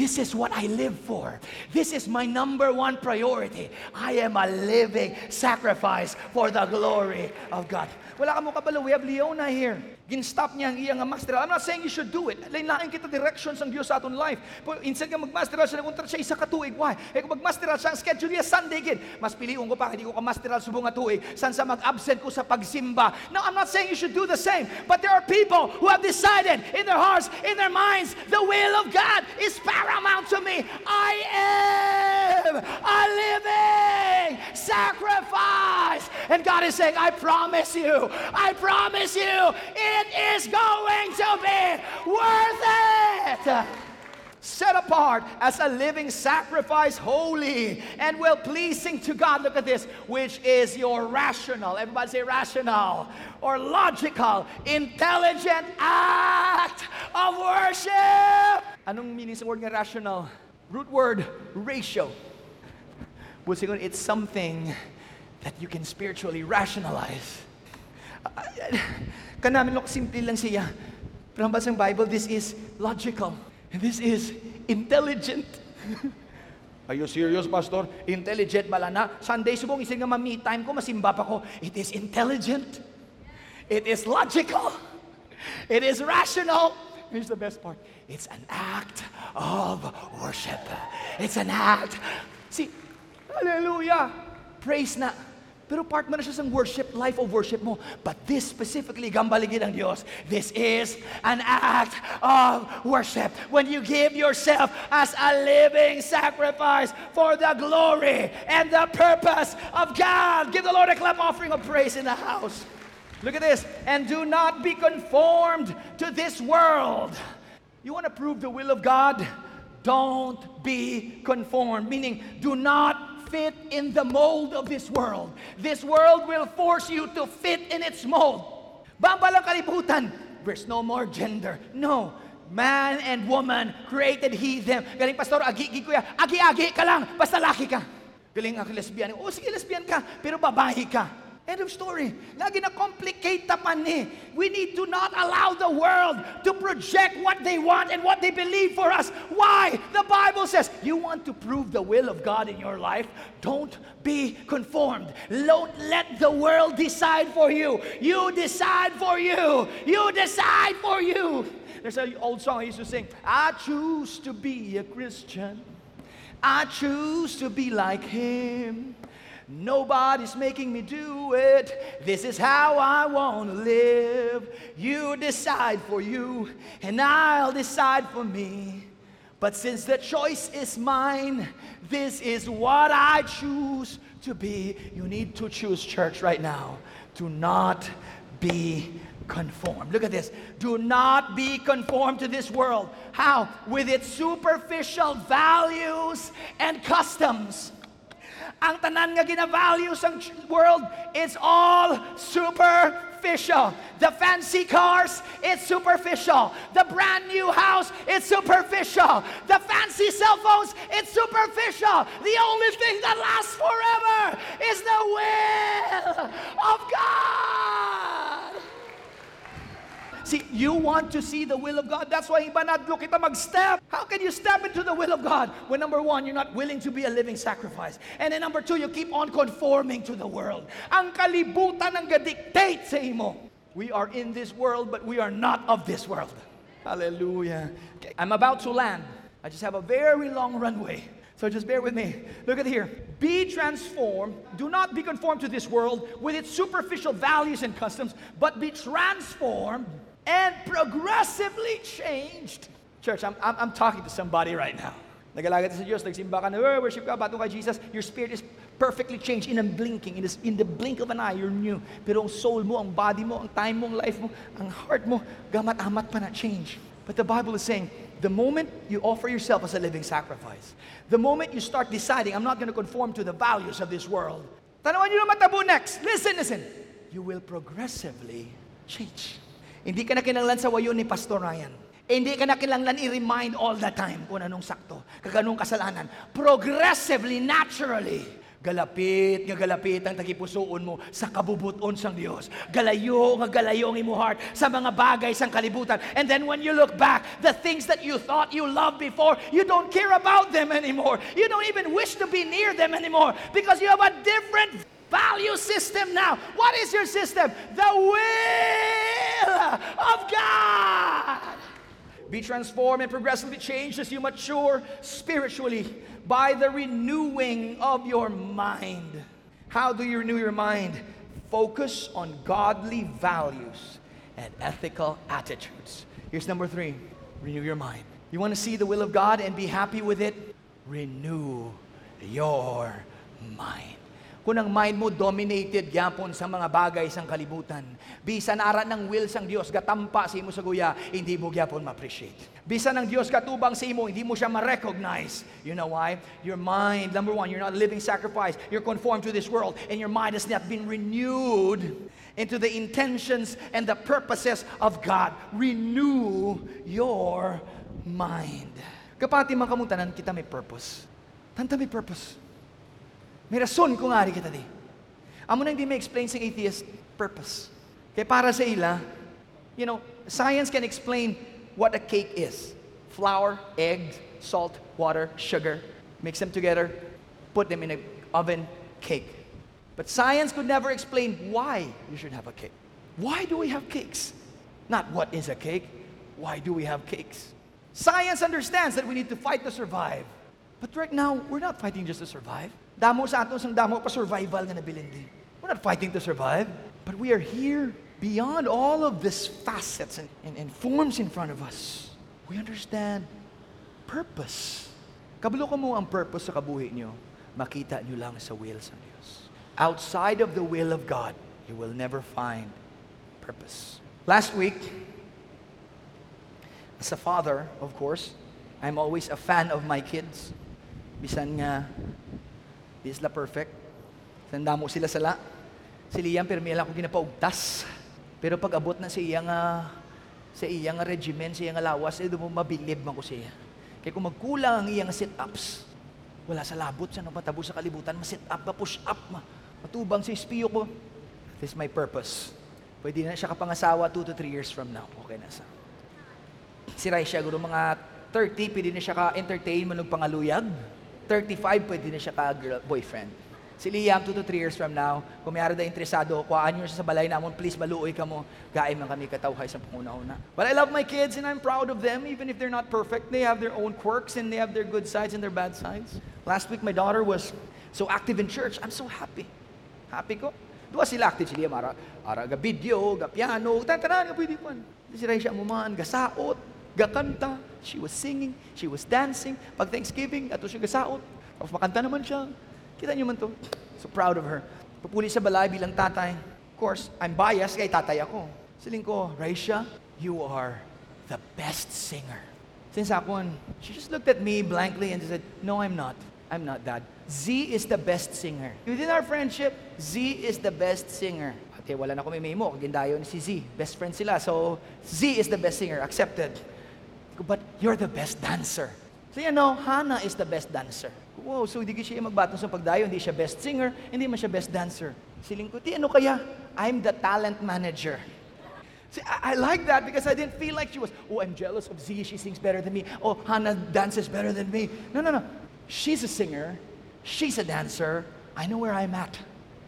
This is what I live for. This is my number one priority. I am a living sacrifice for the glory of God. Wala ka mo kabalo, we have Leona here. Gin-stop niya ang iyang masteral. I'm not saying you should do it. Lain-lain kita directions ang Diyos sa aton life. Pero instead ka mag-masteral siya, naguntar siya isa ka tuig. Why? Eh kung mag-masteral siya, ang schedule niya Sunday gid. Mas piliun ko pa, hindi ko ka-masteral subong nga tuig. San sa mag-absent ko sa pagsimba. Now, I'm not saying you should do the same. But there are people who have decided in their hearts, in their minds, the will of God is paramount to me. I am a living sacrifice. And God is saying, I promise you, I promise you, it is going to be worth it. Set apart as a living sacrifice, holy and well pleasing to God. Look at this, which is your rational, everybody say rational, or logical, intelligent act of worship. Anong meaning sa word nga rational? Root word, ratio. It's something that you can spiritually rationalize. Kanamin lo simple lang siya. Pero ang basang Bible, this is logical. And this is intelligent. Are you serious, Pastor? Intelligent bala na. Sunday subong ising nga me time ko, masimba pa ko. It is intelligent. It is logical. It is rational. Here's the best part. It's an act of worship. It's an act. See, hallelujah. Praise na. Pero part mo na siya sa worship, life of worship mo. But this specifically, gambaligid ang Diyos, this is an act of worship. When you give yourself as a living sacrifice for the glory and the purpose of God. Give the Lord a clap offering of praise in the house. Look at this. And do not be conformed to this world. You want to prove the will of God? Don't be conformed. Meaning, do not fit in the mold of this world. This world will force you to fit in its mold. Bambalang kalibutan. There's no more gender. No. Man and woman created he them. Galing pastor, agi agi kuya. Agi-agi ka lang, basta laki ka. Galing ako lesbian. Oh, sige lesbian ka, pero babae ka. End of story. Lagi na complicate tapan ni. We need to not allow the world to project what they want and what they believe for us. Why? The Bible says, you want to prove the will of God in your life? Don't be conformed. Don't let the world decide for you. You decide for you. You decide for you. There's an old song I used to sing. I choose to be a Christian. I choose to be like him. Nobody's making me do it. This is how I want to live. You decide for you, and I'll decide for me. But since the choice is mine, this is what I choose to be. You need to choose, church, right now. Do not be conformed. Look at this. Do not be conformed to this world. How? With its superficial values and customs. Ang tanan nga gina-value sa world, it's all superficial. The fancy cars, it's superficial. The brand new house, it's superficial. The fancy cell phones, it's superficial. The only thing that lasts forever is the will of God. See, you want to see the will of God. That's why iba nadlo kita mag-step. How can you step into the will of God when number one, you're not willing to be a living sacrifice? And then number two, you keep on conforming to the world. Ang kalibutan ang ga-dictate sa imo. We are in this world, but we are not of this world. Hallelujah. Okay, I'm about to land. I just have a very long runway. So just bear with me. Look at here. Be transformed. Do not be conformed to this world with its superficial values and customs, but be transformed and progressively changed. Church, I'm, I'm, I'm talking to somebody right now. Nagalagat sa Diyos, nagsimba ka na, "Eh, worship ka, bato kay Jesus, your spirit is perfectly changed in a blinking, in, this, in the blink of an eye, you're new. Pero ang soul mo, ang body mo, ang time mo, ang life mo, ang heart mo, gamat-amat pa na change. But the Bible is saying, the moment you offer yourself as a living sacrifice, the moment you start deciding, I'm not going to conform to the values of this world, tanawan nyo na matabo next. Listen, listen. You will progressively change. Hindi ka na kinanglan sa wayo ni Pastor Ryan. Hindi ka na kinanglan i-remind all the time kung anong sakto, kaganong kasalanan. Progressively, naturally, Galapit nga galapit ang tagipusoon mo sa kabubuton sang Dios. Galayo nga galayo ang imo heart sa mga bagay sang kalibutan. And then when you look back, the things that you thought you loved before, you don't care about them anymore. You don't even wish to be near them anymore because you have a different value system now. What is your system? The will of God. Be transformed and progressively changed as you mature spiritually by the renewing of your mind. How do you renew your mind? Focus on godly values and ethical attitudes. Here's number three renew your mind. You want to see the will of God and be happy with it? Renew your mind. Kung ang mind mo dominated gyapon sa mga bagay sang kalibutan, bisan ara ng will sang Dios gatampa sa imo sa guya, hindi mo gyapon ma-appreciate. Bisan ng Dios katubang sa imo, hindi mo siya ma-recognize. You know why? Your mind, number one, you're not living sacrifice. You're conformed to this world, and your mind has not been renewed into the intentions and the purposes of God. Renew your mind. Kapati man kamutanan, kita may purpose. Tanta may purpose. May rason kung ari kita di. Amo nang di may explain sa atheist purpose. Kaya para sa ila, you know, science can explain what a cake is. Flour, eggs, salt, water, sugar. Mix them together, put them in an oven, cake. But science could never explain why you should have a cake. Why do we have cakes? Not what is a cake, why do we have cakes? Science understands that we need to fight to survive. But right now, we're not fighting just to survive. Damo sa aton sang damo pa survival nga nabilindi. We're not fighting to survive, but we are here beyond all of these facets and, and, and forms in front of us. We understand purpose. Kabalo ko mo ang purpose sa kabuhi niyo, makita niyo lang sa will sa Diyos. Outside of the will of God, you will never find purpose. Last week, as a father, of course, I'm always a fan of my kids. Bisan nga Di sila perfect. Tanda mo sila sala. Si Liam, pero may ko ginapaugtas. Pero pag abot na sa iya nga, sa iya nga regimen, sa iya nga lawas, eh, mo mabilib man ko siya. Kaya kung magkulang ang iya nga sit-ups, wala sa labot sa matabo sa kalibutan, ma-sit up, ma-push up, ma matubang sa espiyo ko. This is my purpose. Pwede na siya kapangasawa 2 to 3 years from now. Okay na sa. Si Raisha, guro mga 30, pwede na siya ka-entertain ng pangaluyag. 35, pwede na siya ka-boyfriend. Si Liam, 2 to 3 years from now, kung may da interesado, kuhaan nyo siya sa balay namon, please maluoy ka mo, gaay man kami katawhay sa panguna-una. But I love my kids and I'm proud of them, even if they're not perfect. They have their own quirks and they have their good sides and their bad sides. Last week, my daughter was so active in church. I'm so happy. Happy ko. Dua sila active si Liam, ara, ga video, ga piano, tatanan, ga pwede pa. Si Raisha mo man, gasaot, gakanta, she was singing, she was dancing. Pag Thanksgiving, ato siya gasaot. Tapos makanta naman siya. Kita niyo man to. So proud of her. Pupuli sa balay bilang tatay. Of course, I'm biased kay tatay ako. Siling ko, Raisha, you are the best singer. Since akon, she just looked at me blankly and said, No, I'm not. I'm not that. Z is the best singer. Within our friendship, Z is the best singer. Ate, wala na ko may mo. Kagindayo ni si Z. Best friend sila. So, Z is the best singer. Accepted but you're the best dancer. So you know, Hannah is the best dancer. Wow, so hindi siya magbatong sa pagdayo, hindi siya best singer, hindi man siya best dancer. Siling ko, ano kaya? I'm the talent manager. See, I, I, like that because I didn't feel like she was, oh, I'm jealous of Z, she sings better than me. Oh, Hannah dances better than me. No, no, no. She's a singer. She's a dancer. I know where I'm at.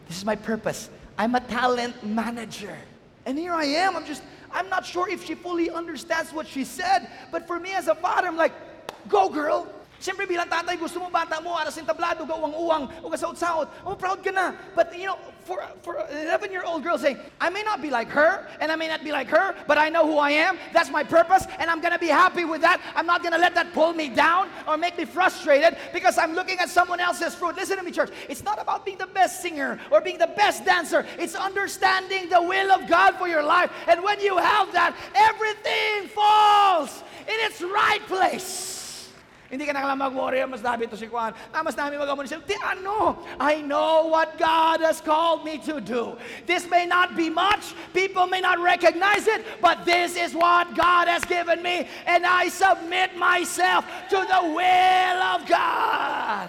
This is my purpose. I'm a talent manager. And here I am. I'm just, I'm not sure if she fully understands what she said, but for me as a father, I'm like, go girl. Siyempre bilang tatay, gusto mo bata mo, aras yung tablado, gawang-uwang, o kasaot-saot. Oh, proud ka na. But you know, for, for an 11-year-old girl saying, eh, I may not be like her, and I may not be like her, but I know who I am. That's my purpose, and I'm to be happy with that. I'm not to let that pull me down or make me frustrated because I'm looking at someone else's fruit. Listen to me, church. It's not about being the best singer or being the best dancer. It's understanding the will of God for your life. And when you have that, everything falls in its right place. Hindi ka na mag-worry, mas dami ito si Juan. Ah, mas dami mag siya. Di ano? I know what God has called me to do. This may not be much. People may not recognize it. But this is what God has given me. And I submit myself to the will of God.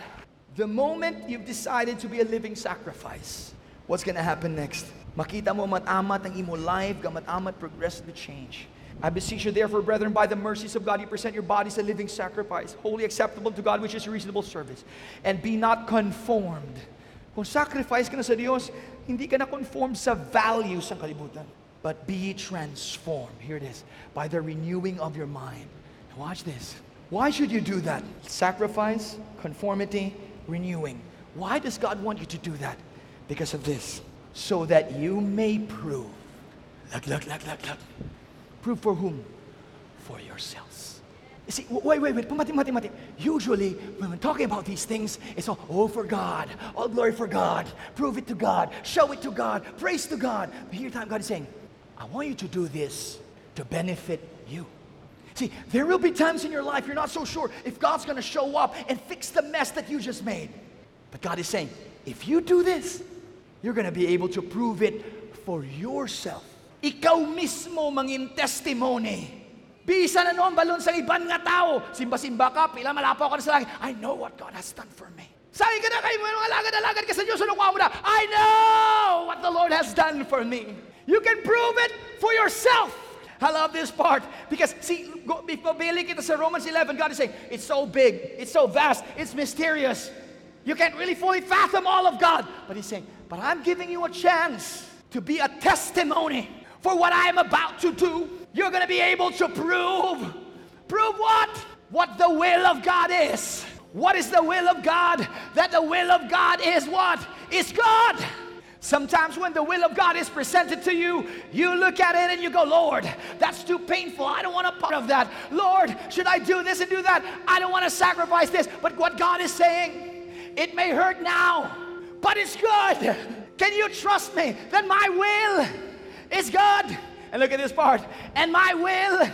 The moment you've decided to be a living sacrifice, what's gonna happen next? Makita mo matamat ang imo life, gamatamat progressively change. I beseech you therefore, brethren, by the mercies of God, you present your bodies a living sacrifice, holy acceptable to God, which is reasonable service. And be not conformed. Kung sacrifice ka na sa Diyos, hindi ka na conformed sa values ng kalibutan. But be transformed. Here it is. By the renewing of your mind. Now watch this. Why should you do that? Sacrifice, conformity, renewing. Why does God want you to do that? Because of this. So that you may prove. Look, look, look, look, look. Prove for whom? For yourselves. You see, wait, wait, wait. Pumati, mati, mati. Usually, when we're talking about these things, it's all, oh, for God. All glory for God. Prove it to God. Show it to God. Praise to God. But here, time God is saying, I want you to do this to benefit you. See, there will be times in your life you're not so sure if God's going to show up and fix the mess that you just made. But God is saying, if you do this, you're going to be able to prove it for yourself. Ikaw mismo mangin testimony. Bisa na noon balon sa ibang nga tao. Simba-simba ka, pila malapaw ka na sa langit. I know what God has done for me. Sabi ka na kayo, mga alagad-alagad ka sa Diyos, ano mo na? I know what the Lord has done for me. You can prove it for yourself. I love this part because see, go, bibili kita sa Romans 11, God is saying, it's so big, it's so vast, it's mysterious. You can't really fully fathom all of God. But he's saying, but I'm giving you a chance to be a testimony for what I'm about to do. You're going to be able to prove. Prove what? What the will of God is. What is the will of God? That the will of God is what? Is God. Sometimes when the will of God is presented to you, you look at it and you go, Lord, that's too painful. I don't want a part of that. Lord, should I do this and do that? I don't want to sacrifice this. But what God is saying, it may hurt now, but it's good. Can you trust me that my will is good? And look at this part. And my will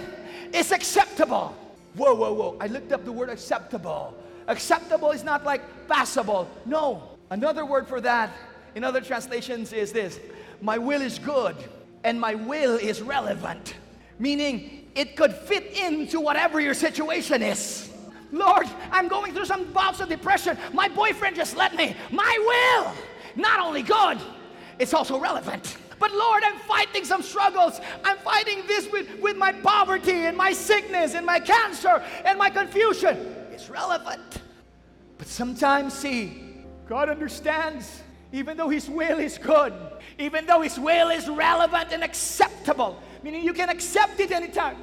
is acceptable. Whoa, whoa, whoa. I looked up the word acceptable. Acceptable is not like passable. No. Another word for that in other translations is this My will is good and my will is relevant. Meaning it could fit into whatever your situation is. Lord, I'm going through some bouts of depression. My boyfriend just let me. My will, not only good, it's also relevant. But Lord, I'm fighting some struggles. I'm fighting this with, with my poverty and my sickness and my cancer and my confusion. It's relevant. But sometimes, see, God understands, even though His will is good, even though His will is relevant and acceptable, meaning you can accept it anytime.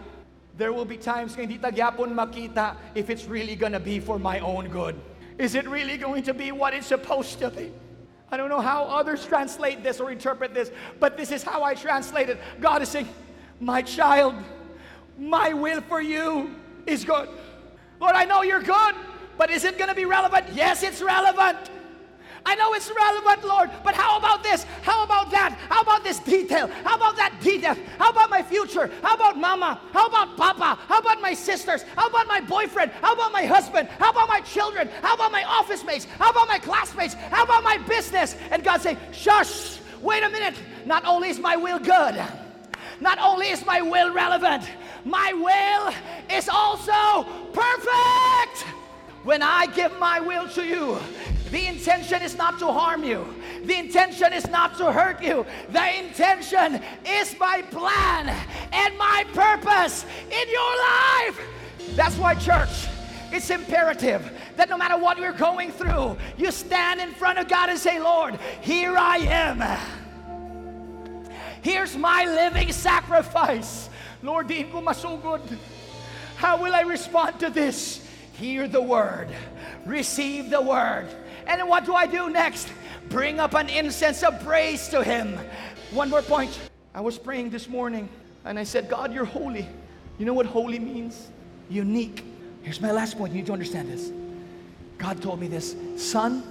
There will be times hindi tagyapon makita if it's really gonna be for my own good. Is it really going to be what it's supposed to be? I don't know how others translate this or interpret this, but this is how I translate it. God is saying, My child, my will for you is good. Lord, I know you're good, but is it going to be relevant? Yes, it's relevant. I know it's relevant, Lord, but how about this? How about that? How about this detail? How about that detail? How about my future? How about mama? How about papa? How about my sisters? How about my boyfriend? How about my husband? How about my children? How about my office mates? How about my classmates? How about my business? And God say, shush, wait a minute. Not only is my will good, not only is my will relevant, my will is also perfect. When I give my will to you, the intention is not to harm you. The intention is not to hurt you. The intention is my plan and my purpose in your life. That's why, church, it's imperative that no matter what we're going through, you stand in front of God and say, Lord, here I am. Here's my living sacrifice. Lord, di ko masugod. How will I respond to this? Hear the word. Receive the word. And what do I do next? Bring up an incense of praise to Him. One more point. I was praying this morning and I said, God, you're holy. You know what holy means? Unique. Here's my last point. You need to understand this. God told me this Son,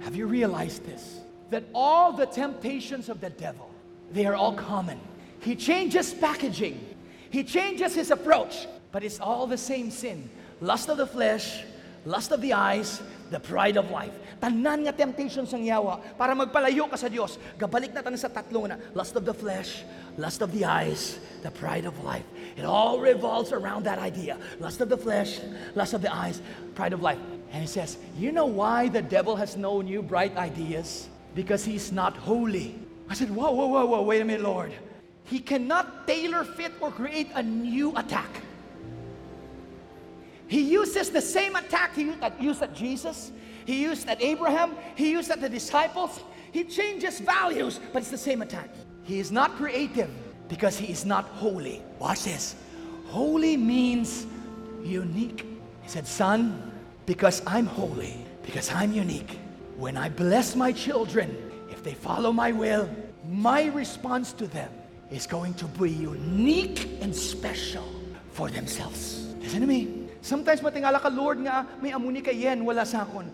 have you realized this? That all the temptations of the devil, they are all common. He changes packaging, he changes his approach, but it's all the same sin lust of the flesh, lust of the eyes, the pride of life. Tanan nga temptations ang yawa para magpalayo ka sa Dios. Gabalik na tanan sa tatlo na lust of the flesh, lust of the eyes, the pride of life. It all revolves around that idea. Lust of the flesh, lust of the eyes, pride of life. And he says, You know why the devil has no new bright ideas? Because he's not holy. I said, Whoa, whoa, whoa, whoa, wait a minute, Lord. He cannot tailor fit or create a new attack. He uses the same attack he used at, Jesus, he used at Abraham, he used at the disciples. He changes values, but it's the same attack. He is not creative because he is not holy. Watch this. Holy means unique. He said, Son, because I'm holy, because I'm unique, when I bless my children, if they follow my will, my response to them is going to be unique and special for themselves. Listen to me. Sometimes matingala ka, Lord nga, may amo ni kay Yen, wala sa akon.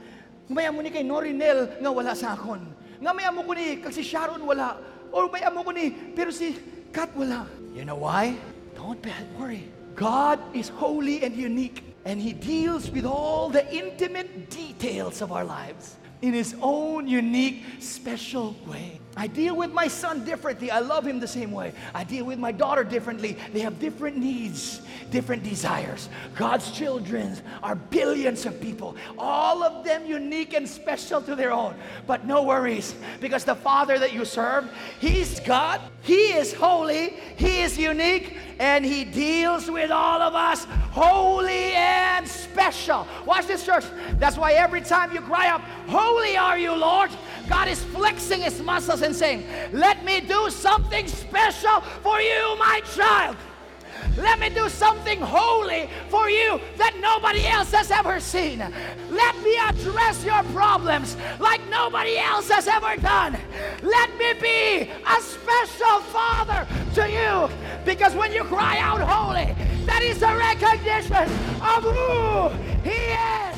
May amo ni kay Norinel, nga wala sa akon. Nga may amo ko ni, kag si Sharon wala. Or may amo ko ni, pero si Kat wala. You know why? Don't be worry. God is holy and unique, and He deals with all the intimate details of our lives in His own unique, special way. I deal with my son differently. I love him the same way. I deal with my daughter differently. They have different needs, different desires. God's children are billions of people, all of them unique and special to their own. But no worries, because the Father that you serve, He's God, He is holy, He is unique, and He deals with all of us holy and special. Watch this, church. That's why every time you cry out, Holy are you, Lord, God is flexing His muscles and saying, Let me do something special for you, my child. Let me do something holy for you that nobody else has ever seen. Let me address your problems like nobody else has ever done. Let me be a special father to you because when you cry out holy, that is a recognition of who He is.